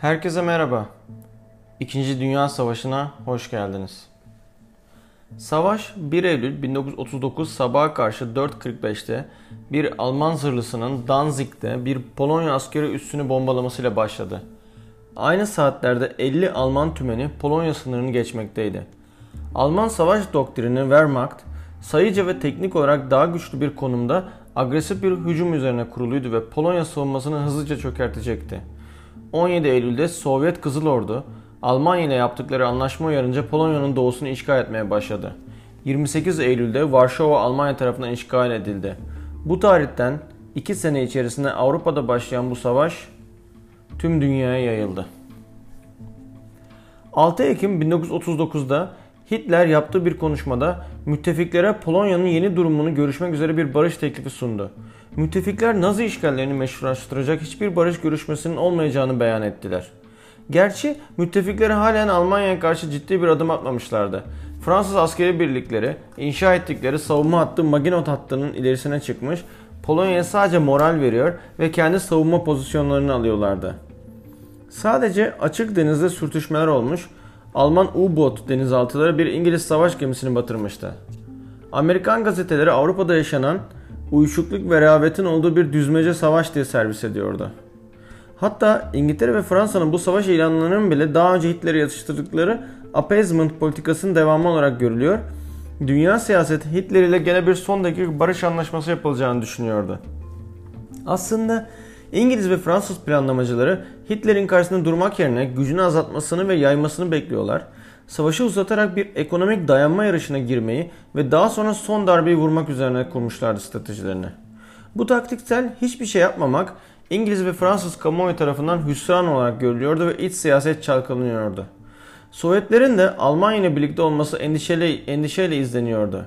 Herkese merhaba. İkinci Dünya Savaşı'na hoş geldiniz. Savaş 1 Eylül 1939 sabaha karşı 4.45'te bir Alman zırhlısının Danzig'de bir Polonya askeri üssünü bombalamasıyla başladı. Aynı saatlerde 50 Alman tümeni Polonya sınırını geçmekteydi. Alman savaş doktrini Wehrmacht sayıca ve teknik olarak daha güçlü bir konumda agresif bir hücum üzerine kuruluydu ve Polonya savunmasını hızlıca çökertecekti. 17 Eylül'de Sovyet Kızıl Ordu Almanya ile yaptıkları anlaşma uyarınca Polonya'nın doğusunu işgal etmeye başladı. 28 Eylül'de Varşova Almanya tarafından işgal edildi. Bu tarihten 2 sene içerisinde Avrupa'da başlayan bu savaş tüm dünyaya yayıldı. 6 Ekim 1939'da Hitler yaptığı bir konuşmada müttefiklere Polonya'nın yeni durumunu görüşmek üzere bir barış teklifi sundu. Müttefikler Nazi işgallerini meşrulaştıracak hiçbir barış görüşmesinin olmayacağını beyan ettiler. Gerçi müttefikler halen Almanya'ya karşı ciddi bir adım atmamışlardı. Fransız askeri birlikleri inşa ettikleri savunma hattı Maginot hattının ilerisine çıkmış, Polonya'ya sadece moral veriyor ve kendi savunma pozisyonlarını alıyorlardı. Sadece açık denizde sürtüşmeler olmuş, Alman U-Boot denizaltıları bir İngiliz savaş gemisini batırmıştı. Amerikan gazeteleri Avrupa'da yaşanan uyuşukluk ve rehavetin olduğu bir düzmece savaş diye servis ediyordu. Hatta İngiltere ve Fransa'nın bu savaş ilanlarının bile daha önce Hitler'e yatıştırdıkları appeasement politikasının devamı olarak görülüyor. Dünya siyaseti Hitler ile gene bir son dakika barış anlaşması yapılacağını düşünüyordu. Aslında İngiliz ve Fransız planlamacıları Hitler'in karşısında durmak yerine gücünü azaltmasını ve yaymasını bekliyorlar. Savaşı uzatarak bir ekonomik dayanma yarışına girmeyi ve daha sonra son darbeyi vurmak üzerine kurmuşlardı stratejilerini. Bu taktiksel hiçbir şey yapmamak İngiliz ve Fransız kamuoyu tarafından hüsran olarak görülüyordu ve iç siyaset çalkalanıyordu. Sovyetlerin de Almanya ile birlikte olması endişeli, endişeyle izleniyordu.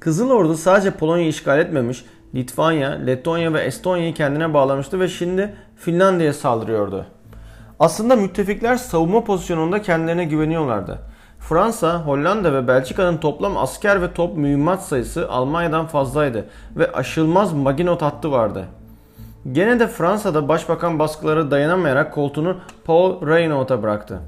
Kızıl Ordu sadece Polonya'yı işgal etmemiş, Litvanya, Letonya ve Estonya'yı kendine bağlamıştı ve şimdi Finlandiya'ya saldırıyordu. Aslında müttefikler savunma pozisyonunda kendilerine güveniyorlardı. Fransa, Hollanda ve Belçika'nın toplam asker ve top mühimmat sayısı Almanya'dan fazlaydı ve aşılmaz Maginot hattı vardı. Gene de Fransa'da başbakan baskıları dayanamayarak koltuğunu Paul Reynaud'a bıraktı.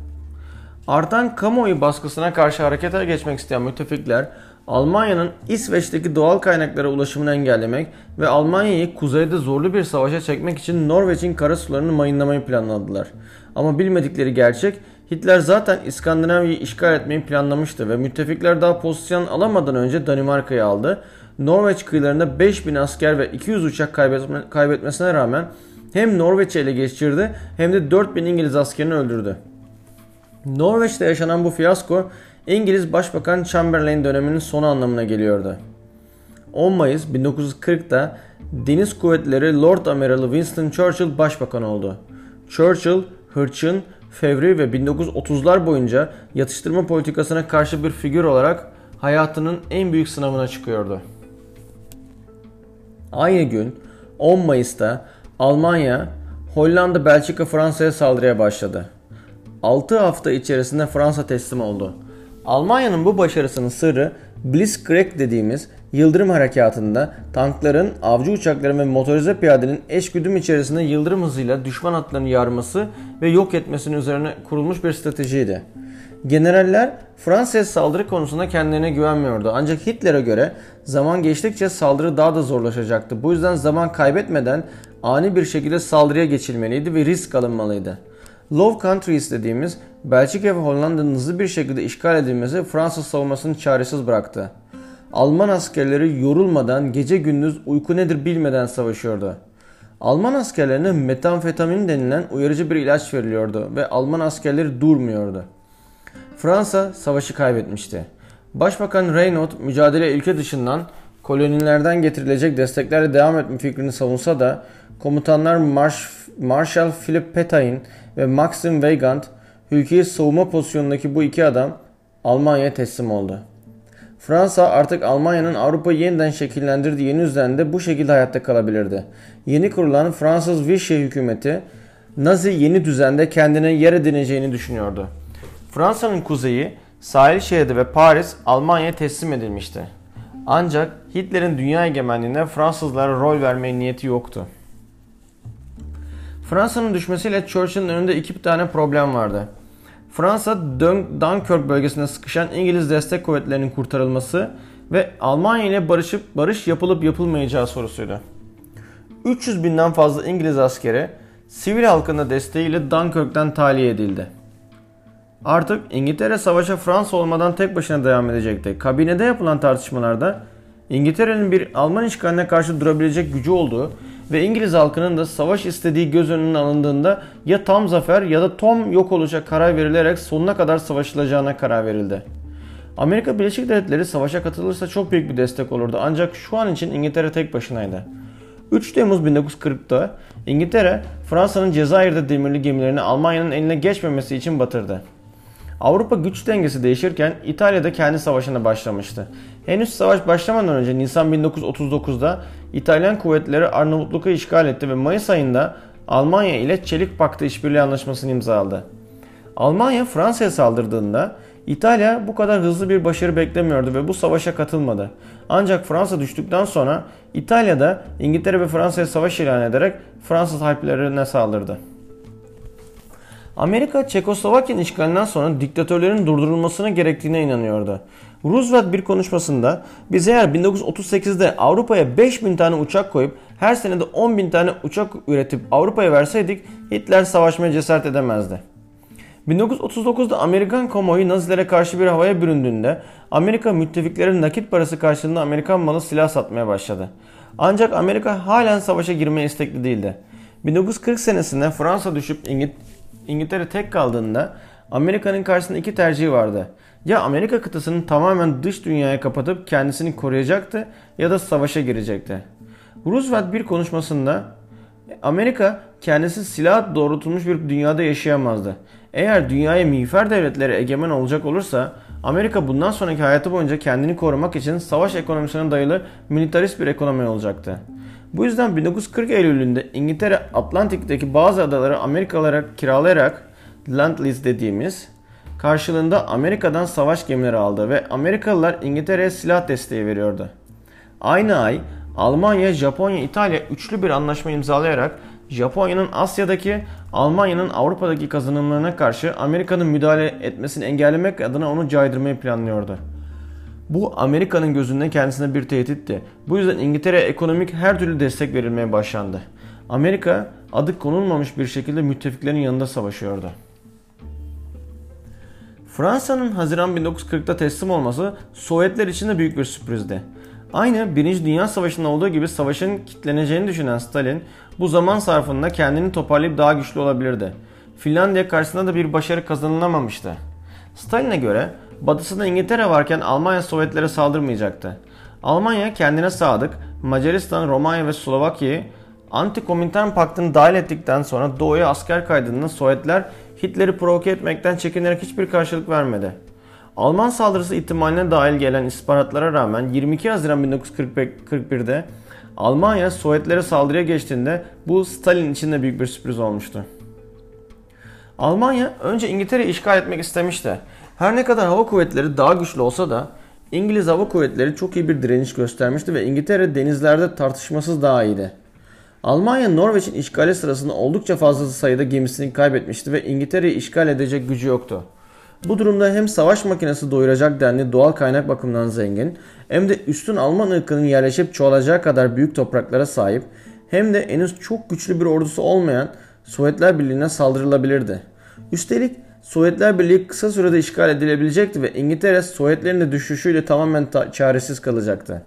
Artan kamuoyu baskısına karşı harekete geçmek isteyen müttefikler Almanya'nın İsveç'teki doğal kaynaklara ulaşımını engellemek ve Almanya'yı kuzeyde zorlu bir savaşa çekmek için Norveç'in karasularını mayınlamayı planladılar. Ama bilmedikleri gerçek Hitler zaten İskandinavya'yı işgal etmeyi planlamıştı ve müttefikler daha pozisyon alamadan önce Danimarka'yı aldı. Norveç kıyılarında 5000 asker ve 200 uçak kaybetme, kaybetmesine rağmen hem Norveç'i ele geçirdi hem de 4000 İngiliz askerini öldürdü. Norveç'te yaşanan bu fiyasko İngiliz Başbakan Chamberlain döneminin sonu anlamına geliyordu. 10 Mayıs 1940'da Deniz Kuvvetleri Lord Admiral Winston Churchill başbakan oldu. Churchill, hırçın, fevri ve 1930'lar boyunca yatıştırma politikasına karşı bir figür olarak hayatının en büyük sınavına çıkıyordu. Aynı gün 10 Mayıs'ta Almanya, Hollanda, Belçika, Fransa'ya saldırıya başladı. 6 hafta içerisinde Fransa teslim oldu. Almanya'nın bu başarısının sırrı Blitzkrieg dediğimiz Yıldırım Harekatı'nda tankların, avcı uçakların ve motorize piyadenin eşgüdüm içerisinde yıldırım hızıyla düşman atlarını yarması ve yok etmesinin üzerine kurulmuş bir stratejiydi. Generaller Fransa'ya saldırı konusunda kendilerine güvenmiyordu. Ancak Hitler'e göre zaman geçtikçe saldırı daha da zorlaşacaktı. Bu yüzden zaman kaybetmeden ani bir şekilde saldırıya geçilmeliydi ve risk alınmalıydı. Low Countries dediğimiz Belçika ve Hollanda'nın hızlı bir şekilde işgal edilmesi Fransız savunmasını çaresiz bıraktı. Alman askerleri yorulmadan gece gündüz uyku nedir bilmeden savaşıyordu. Alman askerlerine metamfetamin denilen uyarıcı bir ilaç veriliyordu ve Alman askerleri durmuyordu. Fransa savaşı kaybetmişti. Başbakan Reynaud mücadele ülke dışından kolonilerden getirilecek desteklerle devam etme fikrini savunsa da komutanlar Marsh, Marshal Philip Petain ve Maxim Weygand ülkeyi savunma pozisyonundaki bu iki adam Almanya'ya teslim oldu. Fransa artık Almanya'nın Avrupa'yı yeniden şekillendirdiği yeni düzende bu şekilde hayatta kalabilirdi. Yeni kurulan Fransız Vichy hükümeti Nazi yeni düzende kendine yer edineceğini düşünüyordu. Fransa'nın kuzeyi, sahil şehri ve Paris Almanya'ya teslim edilmişti. Ancak Hitler'in dünya egemenliğine Fransızlara rol vermeye niyeti yoktu. Fransa'nın düşmesiyle Churchill'in önünde iki tane problem vardı. Fransa Dunkirk bölgesinde sıkışan İngiliz destek kuvvetlerinin kurtarılması ve Almanya ile barışıp barış yapılıp yapılmayacağı sorusuydu. 300 binden fazla İngiliz askeri sivil halkın da desteğiyle Dunkirk'ten tahliye edildi. Artık İngiltere savaşa Fransa olmadan tek başına devam edecekti. Kabinede yapılan tartışmalarda İngiltere'nin bir Alman işgaline karşı durabilecek gücü olduğu ve İngiliz halkının da savaş istediği göz önüne alındığında ya tam zafer ya da tom yok olacak karar verilerek sonuna kadar savaşılacağına karar verildi. Amerika Birleşik Devletleri savaşa katılırsa çok büyük bir destek olurdu ancak şu an için İngiltere tek başınaydı. 3 Temmuz 1940'da İngiltere Fransa'nın Cezayir'de demirli gemilerini Almanya'nın eline geçmemesi için batırdı. Avrupa güç dengesi değişirken İtalya da kendi savaşına başlamıştı. Henüz savaş başlamadan önce Nisan 1939'da İtalyan kuvvetleri Arnavutluk'u işgal etti ve Mayıs ayında Almanya ile Çelik Paktı işbirliği anlaşmasını imzaladı. Almanya Fransa'ya saldırdığında İtalya bu kadar hızlı bir başarı beklemiyordu ve bu savaşa katılmadı. Ancak Fransa düştükten sonra İtalya da İngiltere ve Fransa'ya savaş ilan ederek Fransız harplerine saldırdı. Amerika Çekoslovakya'nın işgalinden sonra diktatörlerin durdurulmasına gerektiğine inanıyordu. Roosevelt bir konuşmasında biz eğer 1938'de Avrupa'ya 5000 tane uçak koyup her senede 10 bin tane uçak üretip Avrupa'ya verseydik Hitler savaşmaya cesaret edemezdi. 1939'da Amerikan kamuoyu Nazilere karşı bir havaya büründüğünde Amerika müttefiklerin nakit parası karşılığında Amerikan malı silah satmaya başladı. Ancak Amerika halen savaşa girmeye istekli değildi. 1940 senesinde Fransa düşüp İngiltere tek kaldığında Amerika'nın karşısında iki tercihi vardı. Ya Amerika kıtasını tamamen dış dünyaya kapatıp kendisini koruyacaktı ya da savaşa girecekti. Roosevelt bir konuşmasında Amerika kendisi silah doğrultulmuş bir dünyada yaşayamazdı. Eğer dünyaya miğfer devletleri egemen olacak olursa Amerika bundan sonraki hayatı boyunca kendini korumak için savaş ekonomisine dayalı militarist bir ekonomi olacaktı. Bu yüzden 1940 Eylül'ünde İngiltere Atlantik'teki bazı adaları Amerikalılara kiralayarak Land Lease dediğimiz karşılığında Amerika'dan savaş gemileri aldı ve Amerikalılar İngiltere'ye silah desteği veriyordu. Aynı ay Almanya, Japonya, İtalya üçlü bir anlaşma imzalayarak Japonya'nın Asya'daki, Almanya'nın Avrupa'daki kazanımlarına karşı Amerika'nın müdahale etmesini engellemek adına onu caydırmayı planlıyordu. Bu Amerika'nın gözünde kendisine bir tehditti. Bu yüzden İngiltere ekonomik her türlü destek verilmeye başlandı. Amerika adı konulmamış bir şekilde müttefiklerin yanında savaşıyordu. Fransa'nın Haziran 1940'ta teslim olması Sovyetler için de büyük bir sürprizdi. Aynı 1. Dünya Savaşı'nda olduğu gibi savaşın kitleneceğini düşünen Stalin bu zaman sarfında kendini toparlayıp daha güçlü olabilirdi. Finlandiya karşısında da bir başarı kazanılamamıştı. Stalin'e göre batısında İngiltere varken Almanya Sovyetlere saldırmayacaktı. Almanya kendine sadık, Macaristan, Romanya ve Slovakya'yı Anti-Komintern Paktı'nı dahil ettikten sonra doğuya asker kaydığında Sovyetler Hitler'i provoke etmekten çekinerek hiçbir karşılık vermedi. Alman saldırısı ihtimaline dahil gelen istihbaratlara rağmen 22 Haziran 1941'de Almanya Sovyetlere saldırıya geçtiğinde bu Stalin için de büyük bir sürpriz olmuştu. Almanya önce İngiltere'yi işgal etmek istemişti. Her ne kadar hava kuvvetleri daha güçlü olsa da İngiliz hava kuvvetleri çok iyi bir direniş göstermişti ve İngiltere denizlerde tartışmasız daha iyiydi. Almanya Norveç'in işgali sırasında oldukça fazla sayıda gemisini kaybetmişti ve İngiltere'yi işgal edecek gücü yoktu. Bu durumda hem savaş makinesi doyuracak denli doğal kaynak bakımından zengin hem de üstün Alman ırkının yerleşip çoğalacağı kadar büyük topraklara sahip hem de henüz çok güçlü bir ordusu olmayan Sovyetler Birliği'ne saldırılabilirdi. Üstelik Sovyetler Birliği kısa sürede işgal edilebilecekti ve İngiltere Sovyetlerin de düşüşüyle tamamen çaresiz kalacaktı.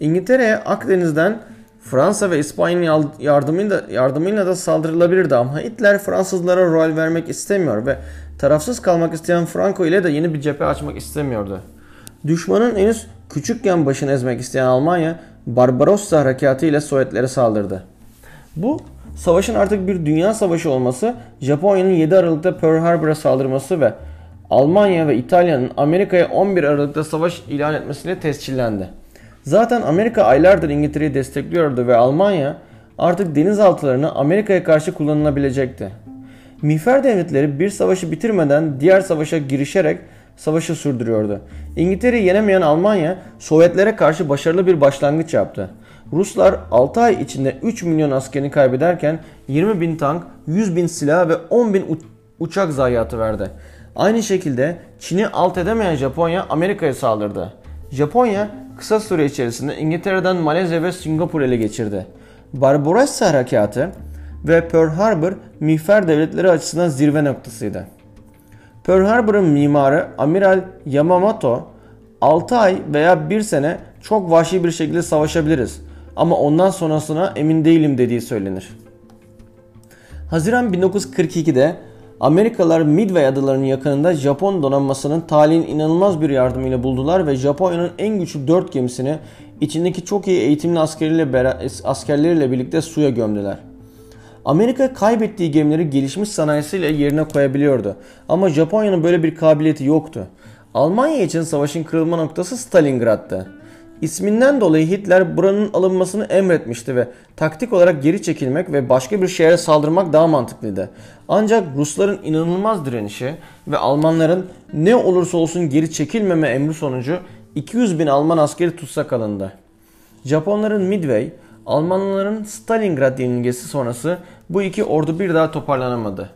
İngiltere'ye Akdeniz'den Fransa ve İspanya'nın yardımıyla, yardımıyla da saldırılabilirdi ama Hitler Fransızlara rol vermek istemiyor ve tarafsız kalmak isteyen Franco ile de yeni bir cephe açmak istemiyordu. Düşmanın henüz küçükken başını ezmek isteyen Almanya Barbarossa harekatı ile Sovyetlere saldırdı. Bu savaşın artık bir dünya savaşı olması, Japonya'nın 7 Aralık'ta Pearl Harbor'a saldırması ve Almanya ve İtalya'nın Amerika'ya 11 Aralık'ta savaş ilan etmesiyle tescillendi. Zaten Amerika aylardır İngiltere'yi destekliyordu ve Almanya artık denizaltılarını Amerika'ya karşı kullanılabilecekti. Miğfer devletleri bir savaşı bitirmeden diğer savaşa girişerek savaşı sürdürüyordu. İngiltere'yi yenemeyen Almanya Sovyetlere karşı başarılı bir başlangıç yaptı. Ruslar 6 ay içinde 3 milyon askerini kaybederken 20 bin tank, 100 bin silah ve 10 bin uçak zayiatı verdi. Aynı şekilde Çin'i alt edemeyen Japonya Amerika'ya saldırdı. Japonya kısa süre içerisinde İngiltere'den Malezya ve Singapur ele geçirdi. Barbarossa harekatı ve Pearl Harbor miğfer devletleri açısından zirve noktasıydı. Pearl Harbor'ın mimarı Amiral Yamamoto 6 ay veya 1 sene çok vahşi bir şekilde savaşabiliriz ama ondan sonrasına emin değilim dediği söylenir. Haziran 1942'de Amerikalılar Midway adalarının yakınında Japon donanmasının talihin inanılmaz bir yardımıyla buldular ve Japonya'nın en güçlü 4 gemisini içindeki çok iyi eğitimli askerleriyle, askerleriyle birlikte suya gömdüler. Amerika kaybettiği gemileri gelişmiş sanayisiyle yerine koyabiliyordu. Ama Japonya'nın böyle bir kabiliyeti yoktu. Almanya için savaşın kırılma noktası Stalingrad'tı. İsminden dolayı Hitler buranın alınmasını emretmişti ve taktik olarak geri çekilmek ve başka bir şehre saldırmak daha mantıklıydı. Ancak Rusların inanılmaz direnişi ve Almanların ne olursa olsun geri çekilmeme emri sonucu 200 bin Alman askeri tutsak alındı. Japonların Midway, Almanların Stalingrad yenilgisi sonrası bu iki ordu bir daha toparlanamadı.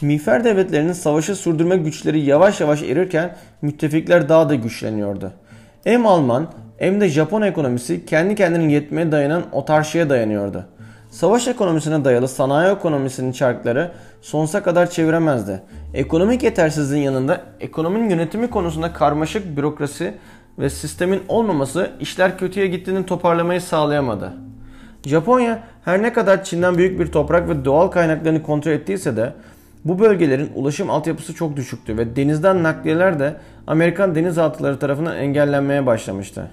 Miğfer devletlerinin savaşı sürdürme güçleri yavaş yavaş erirken müttefikler daha da güçleniyordu. Hem Alman hem de Japon ekonomisi kendi kendine yetmeye dayanan otarşiye dayanıyordu. Savaş ekonomisine dayalı sanayi ekonomisinin çarkları sonsuza kadar çeviremezdi. Ekonomik yetersizliğin yanında ekonominin yönetimi konusunda karmaşık bürokrasi ve sistemin olmaması işler kötüye gittiğini toparlamayı sağlayamadı. Japonya her ne kadar Çin'den büyük bir toprak ve doğal kaynaklarını kontrol ettiyse de bu bölgelerin ulaşım altyapısı çok düşüktü ve denizden nakliyeler de Amerikan denizaltıları tarafından engellenmeye başlamıştı.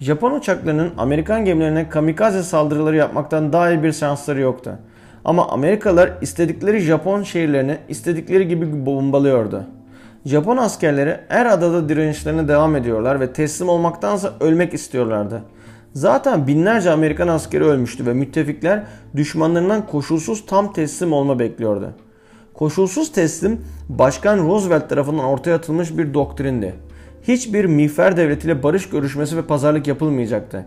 Japon uçaklarının Amerikan gemilerine kamikaze saldırıları yapmaktan daha iyi bir şansları yoktu. Ama Amerikalılar istedikleri Japon şehirlerini istedikleri gibi bombalıyordu. Japon askerleri her adada direnişlerine devam ediyorlar ve teslim olmaktansa ölmek istiyorlardı. Zaten binlerce Amerikan askeri ölmüştü ve müttefikler düşmanlarından koşulsuz tam teslim olma bekliyordu. Koşulsuz teslim Başkan Roosevelt tarafından ortaya atılmış bir doktrindi. Hiçbir miğfer devletiyle barış görüşmesi ve pazarlık yapılmayacaktı.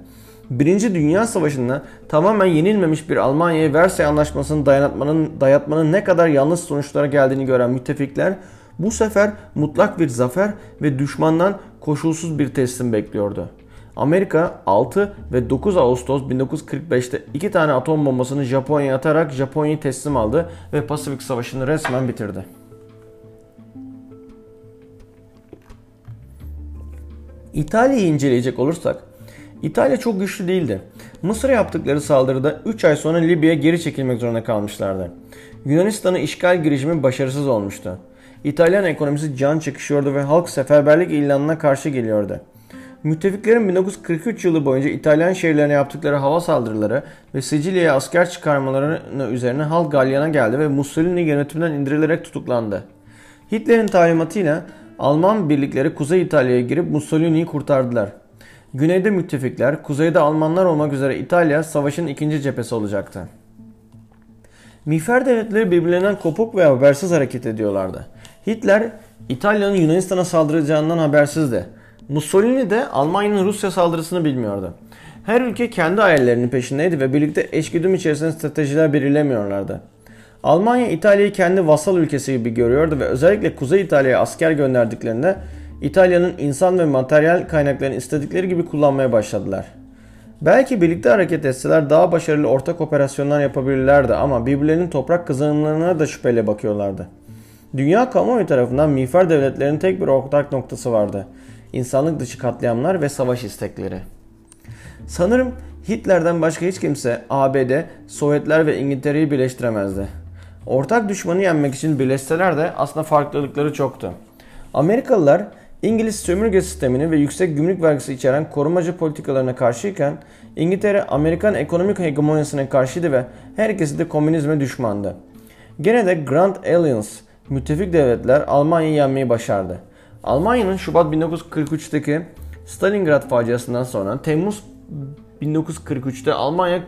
Birinci Dünya Savaşı'nda tamamen yenilmemiş bir Almanya'ya Versay Anlaşması'nı dayatmanın, dayatmanın ne kadar yanlış sonuçlara geldiğini gören müttefikler bu sefer mutlak bir zafer ve düşmandan koşulsuz bir teslim bekliyordu. Amerika 6 ve 9 Ağustos 1945'te iki tane atom bombasını Japonya'ya atarak Japonya'yı teslim aldı ve Pasifik Savaşı'nı resmen bitirdi. İtalya'yı inceleyecek olursak İtalya çok güçlü değildi. Mısır'a yaptıkları saldırıda 3 ay sonra Libya'ya geri çekilmek zorunda kalmışlardı. Yunanistan'ı işgal girişimi başarısız olmuştu. İtalyan ekonomisi can çekişiyordu ve halk seferberlik ilanına karşı geliyordu. Müttefiklerin 1943 yılı boyunca İtalyan şehirlerine yaptıkları hava saldırıları ve Sicilya'ya asker çıkarmaları üzerine halk galyana geldi ve Mussolini yönetiminden indirilerek tutuklandı. Hitler'in talimatıyla Alman birlikleri Kuzey İtalya'ya girip Mussolini'yi kurtardılar. Güneyde müttefikler, kuzeyde Almanlar olmak üzere İtalya savaşın ikinci cephesi olacaktı. Miğfer devletleri birbirlerinden kopuk ve habersiz hareket ediyorlardı. Hitler İtalya'nın Yunanistan'a saldıracağından habersizdi. Mussolini de Almanya'nın Rusya saldırısını bilmiyordu. Her ülke kendi hayallerinin peşindeydi ve birlikte eşgüdüm içerisinde stratejiler belirlemiyorlardı. Almanya İtalya'yı kendi vasal ülkesi gibi görüyordu ve özellikle Kuzey İtalya'ya asker gönderdiklerinde İtalya'nın insan ve materyal kaynaklarını istedikleri gibi kullanmaya başladılar. Belki birlikte hareket etseler daha başarılı ortak operasyonlar yapabilirlerdi ama birbirlerinin toprak kazanımlarına da şüpheyle bakıyorlardı. Dünya kamuoyu tarafından miğfer devletlerinin tek bir ortak noktası vardı. İnsanlık dışı katliamlar ve savaş istekleri. Sanırım Hitler'den başka hiç kimse ABD, Sovyetler ve İngiltere'yi birleştiremezdi. Ortak düşmanı yenmek için birleşseler de aslında farklılıkları çoktu. Amerikalılar İngiliz sömürge sistemini ve yüksek gümrük vergisi içeren korumacı politikalarına karşıyken İngiltere Amerikan ekonomik hegemonyasına karşıydı ve herkesi de komünizme düşmandı. Gene de Grand Alliance müttefik devletler Almanya'yı yenmeyi başardı. Almanya'nın Şubat 1943'teki Stalingrad faciasından sonra Temmuz 1943'te Almanya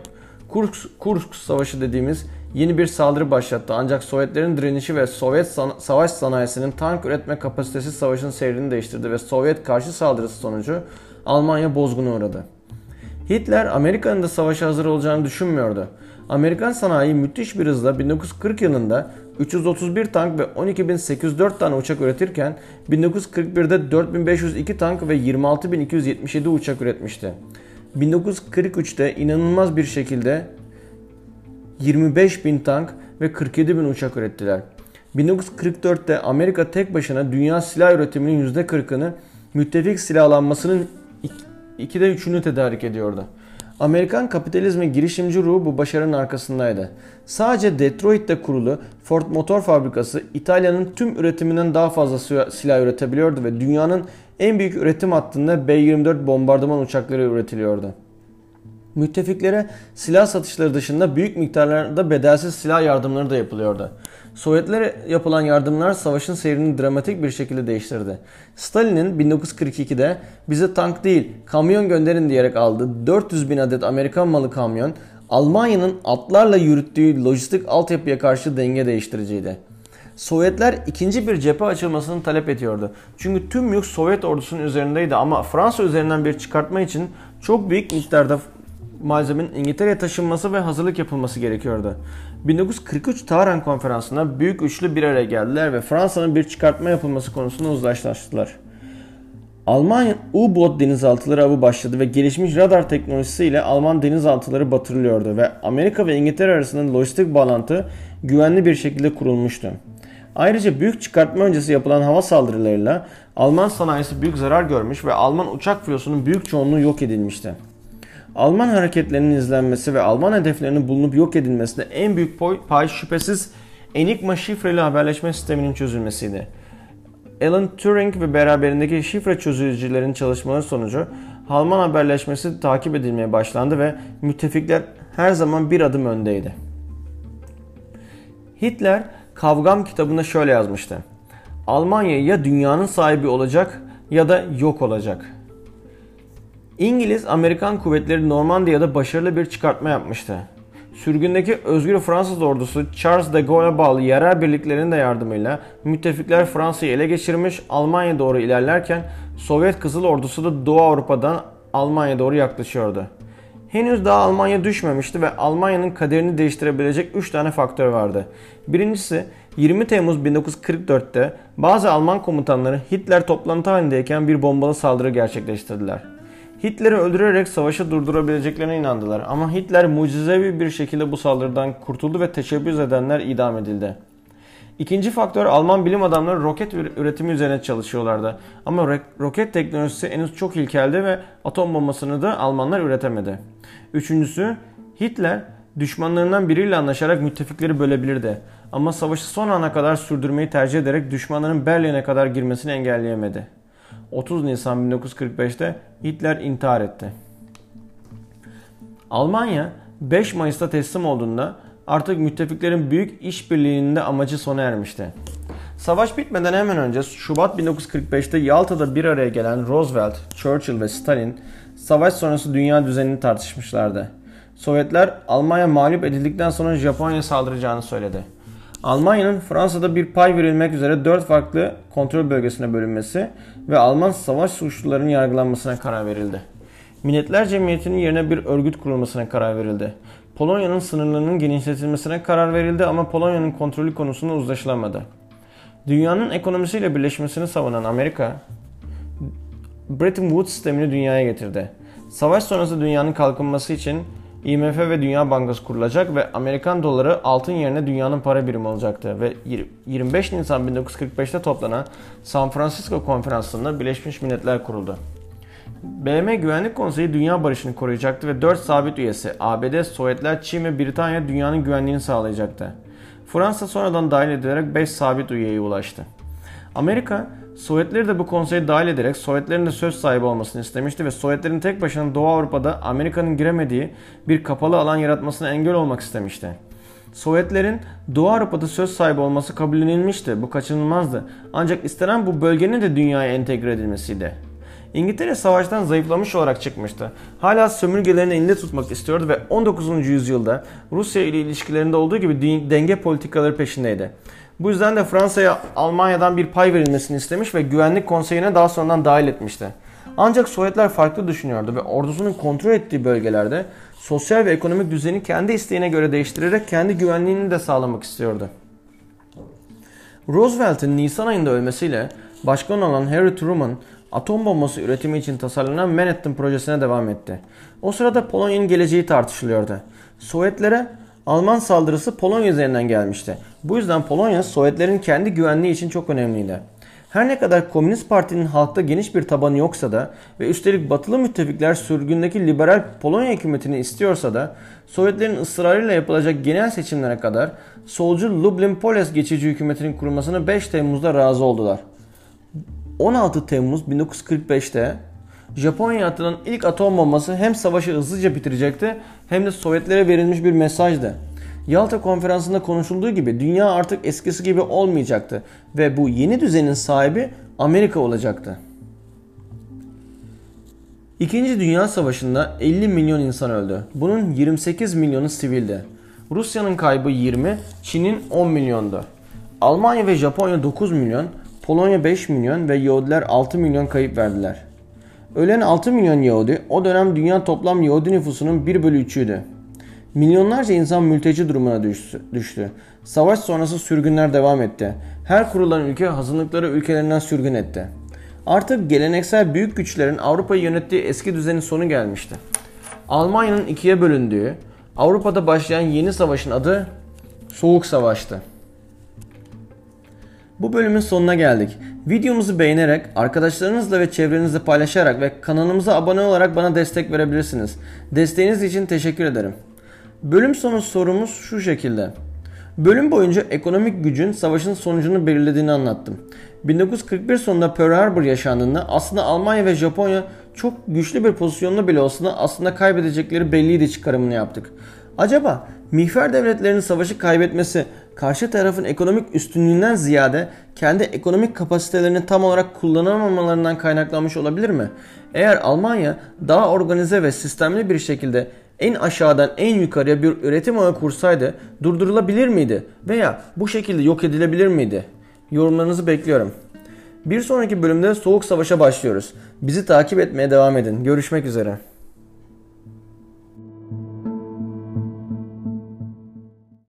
Kursk, Kursk Savaşı dediğimiz yeni bir saldırı başlattı. Ancak Sovyetlerin direnişi ve Sovyet san savaş sanayisinin tank üretme kapasitesi savaşın seyrini değiştirdi ve Sovyet karşı saldırısı sonucu Almanya bozguna uğradı. Hitler Amerika'nın da savaşa hazır olacağını düşünmüyordu. Amerikan sanayi müthiş bir hızla 1940 yılında 331 tank ve 12.804 tane uçak üretirken 1941'de 4502 tank ve 26.277 uçak üretmişti. 1943'te inanılmaz bir şekilde 25.000 tank ve 47.000 uçak ürettiler. 1944'te Amerika tek başına dünya silah üretiminin %40'ını müttefik silahlanmasının 2'de 3'ünü tedarik ediyordu. Amerikan kapitalizmi girişimci ruhu bu başarının arkasındaydı. Sadece Detroit'te kurulu Ford Motor Fabrikası İtalya'nın tüm üretiminden daha fazla silah üretebiliyordu ve dünyanın en büyük üretim hattında B-24 bombardıman uçakları üretiliyordu. Müttefiklere silah satışları dışında büyük miktarlarda bedelsiz silah yardımları da yapılıyordu. Sovyetlere yapılan yardımlar savaşın seyrini dramatik bir şekilde değiştirdi. Stalin'in 1942'de bize tank değil kamyon gönderin diyerek aldığı 400 bin adet Amerikan malı kamyon Almanya'nın atlarla yürüttüğü lojistik altyapıya karşı denge değiştiriciydi. Sovyetler ikinci bir cephe açılmasını talep ediyordu. Çünkü tüm yük Sovyet ordusunun üzerindeydi ama Fransa üzerinden bir çıkartma için çok büyük miktarda malzemenin İngiltere'ye taşınması ve hazırlık yapılması gerekiyordu. 1943 Tahran konferansında büyük üçlü bir araya geldiler ve Fransa'nın bir çıkartma yapılması konusunda uzlaştılar. Almanya U-boot denizaltıları avı başladı ve gelişmiş radar teknolojisiyle Alman denizaltıları batırılıyordu ve Amerika ve İngiltere arasında lojistik bağlantı güvenli bir şekilde kurulmuştu. Ayrıca büyük çıkartma öncesi yapılan hava saldırılarıyla Alman sanayisi büyük zarar görmüş ve Alman uçak filosunun büyük çoğunluğu yok edilmişti. Alman hareketlerinin izlenmesi ve Alman hedeflerinin bulunup yok edilmesinde en büyük pay şüphesiz Enigma şifreli haberleşme sisteminin çözülmesiydi. Alan Turing ve beraberindeki şifre çözücülerin çalışmaları sonucu Alman haberleşmesi takip edilmeye başlandı ve müttefikler her zaman bir adım öndeydi. Hitler Kavgam kitabında şöyle yazmıştı. Almanya ya dünyanın sahibi olacak ya da yok olacak. İngiliz Amerikan kuvvetleri Normandiya'da başarılı bir çıkartma yapmıştı. Sürgündeki özgür Fransız ordusu Charles de Gaulle'a bağlı yerel birliklerin de yardımıyla müttefikler Fransa'yı ele geçirmiş Almanya doğru ilerlerken Sovyet Kızıl Ordusu da Doğu Avrupa'dan Almanya doğru yaklaşıyordu. Henüz daha Almanya düşmemişti ve Almanya'nın kaderini değiştirebilecek 3 tane faktör vardı. Birincisi 20 Temmuz 1944'te bazı Alman komutanları Hitler toplantı halindeyken bir bombalı saldırı gerçekleştirdiler. Hitler'i öldürerek savaşı durdurabileceklerine inandılar ama Hitler mucizevi bir şekilde bu saldırıdan kurtuldu ve teşebbüs edenler idam edildi. İkinci faktör Alman bilim adamları roket üretimi üzerine çalışıyorlardı. Ama roket teknolojisi henüz çok ilkeldi ve atom bombasını da Almanlar üretemedi. Üçüncüsü Hitler düşmanlarından biriyle anlaşarak müttefikleri bölebilirdi. Ama savaşı son ana kadar sürdürmeyi tercih ederek düşmanların Berlin'e kadar girmesini engelleyemedi. 30 Nisan 1945'te Hitler intihar etti. Almanya 5 Mayıs'ta teslim olduğunda artık müttefiklerin büyük işbirliğinde amacı sona ermişti. Savaş bitmeden hemen önce Şubat 1945'te Yalta'da bir araya gelen Roosevelt, Churchill ve Stalin savaş sonrası dünya düzenini tartışmışlardı. Sovyetler Almanya mağlup edildikten sonra Japonya saldıracağını söyledi. Almanya'nın Fransa'da bir pay verilmek üzere 4 farklı kontrol bölgesine bölünmesi ve Alman savaş suçlularının yargılanmasına karar verildi. Milletler Cemiyeti'nin yerine bir örgüt kurulmasına karar verildi. Polonya'nın sınırlarının genişletilmesine karar verildi ama Polonya'nın kontrolü konusunda uzlaşılamadı. Dünyanın ekonomisiyle birleşmesini savunan Amerika, Bretton Woods sistemini dünyaya getirdi. Savaş sonrası dünyanın kalkınması için IMF ve Dünya Bankası kurulacak ve Amerikan doları altın yerine dünyanın para birimi olacaktı ve 25 Nisan 1945'te toplanan San Francisco Konferansı'nda Birleşmiş Milletler kuruldu. BM Güvenlik Konseyi dünya barışını koruyacaktı ve 4 sabit üyesi ABD, Sovyetler, Çin ve Britanya dünyanın güvenliğini sağlayacaktı. Fransa sonradan dahil edilerek 5 sabit üyeye ulaştı. Amerika, Sovyetleri de bu konseye dahil ederek Sovyetlerin de söz sahibi olmasını istemişti ve Sovyetlerin tek başına Doğu Avrupa'da Amerika'nın giremediği bir kapalı alan yaratmasına engel olmak istemişti. Sovyetlerin Doğu Avrupa'da söz sahibi olması kabullenilmişti. Bu kaçınılmazdı. Ancak istenen bu bölgenin de dünyaya entegre edilmesiydi. İngiltere savaştan zayıflamış olarak çıkmıştı. Hala sömürgelerini elinde tutmak istiyordu ve 19. yüzyılda Rusya ile ilişkilerinde olduğu gibi denge politikaları peşindeydi. Bu yüzden de Fransa'ya Almanya'dan bir pay verilmesini istemiş ve Güvenlik Konseyi'ne daha sonradan dahil etmişti. Ancak Sovyetler farklı düşünüyordu ve ordusunun kontrol ettiği bölgelerde sosyal ve ekonomik düzeni kendi isteğine göre değiştirerek kendi güvenliğini de sağlamak istiyordu. Roosevelt'in Nisan ayında ölmesiyle başkan olan Harry Truman atom bombası üretimi için tasarlanan Manhattan projesine devam etti. O sırada Polonya'nın geleceği tartışılıyordu. Sovyetlere Alman saldırısı Polonya üzerinden gelmişti. Bu yüzden Polonya Sovyetlerin kendi güvenliği için çok önemliydi. Her ne kadar Komünist Parti'nin halkta geniş bir tabanı yoksa da ve üstelik batılı müttefikler sürgündeki liberal Polonya hükümetini istiyorsa da Sovyetlerin ısrarıyla yapılacak genel seçimlere kadar solcu Lublin Poles geçici hükümetinin kurulmasına 5 Temmuz'da razı oldular. 16 Temmuz 1945'te Japonya'ya atılan ilk atom bombası hem savaşı hızlıca bitirecekti hem de Sovyetlere verilmiş bir mesajdı. Yalta konferansında konuşulduğu gibi dünya artık eskisi gibi olmayacaktı ve bu yeni düzenin sahibi Amerika olacaktı. İkinci Dünya Savaşı'nda 50 milyon insan öldü. Bunun 28 milyonu sivildi. Rusya'nın kaybı 20, Çin'in 10 milyondu. Almanya ve Japonya 9 milyon, Polonya 5 milyon ve Yahudiler 6 milyon kayıp verdiler. Ölen 6 milyon Yahudi o dönem dünya toplam Yahudi nüfusunun 1 bölü 3'üydü. Milyonlarca insan mülteci durumuna düştü. Savaş sonrası sürgünler devam etti. Her kurulan ülke hazırlıkları ülkelerinden sürgün etti. Artık geleneksel büyük güçlerin Avrupa'yı yönettiği eski düzenin sonu gelmişti. Almanya'nın ikiye bölündüğü, Avrupa'da başlayan yeni savaşın adı Soğuk Savaş'tı. Bu bölümün sonuna geldik. Videomuzu beğenerek, arkadaşlarınızla ve çevrenizle paylaşarak ve kanalımıza abone olarak bana destek verebilirsiniz. Desteğiniz için teşekkür ederim. Bölüm sonu sorumuz şu şekilde. Bölüm boyunca ekonomik gücün savaşın sonucunu belirlediğini anlattım. 1941 sonunda Pearl Harbor yaşandığında aslında Almanya ve Japonya çok güçlü bir pozisyonda bile olsa da aslında kaybedecekleri belliydi çıkarımını yaptık. Acaba mihver devletlerinin savaşı kaybetmesi karşı tarafın ekonomik üstünlüğünden ziyade kendi ekonomik kapasitelerini tam olarak kullanamamalarından kaynaklanmış olabilir mi? Eğer Almanya daha organize ve sistemli bir şekilde en aşağıdan en yukarıya bir üretim ağı kursaydı durdurulabilir miydi? Veya bu şekilde yok edilebilir miydi? Yorumlarınızı bekliyorum. Bir sonraki bölümde Soğuk Savaş'a başlıyoruz. Bizi takip etmeye devam edin. Görüşmek üzere.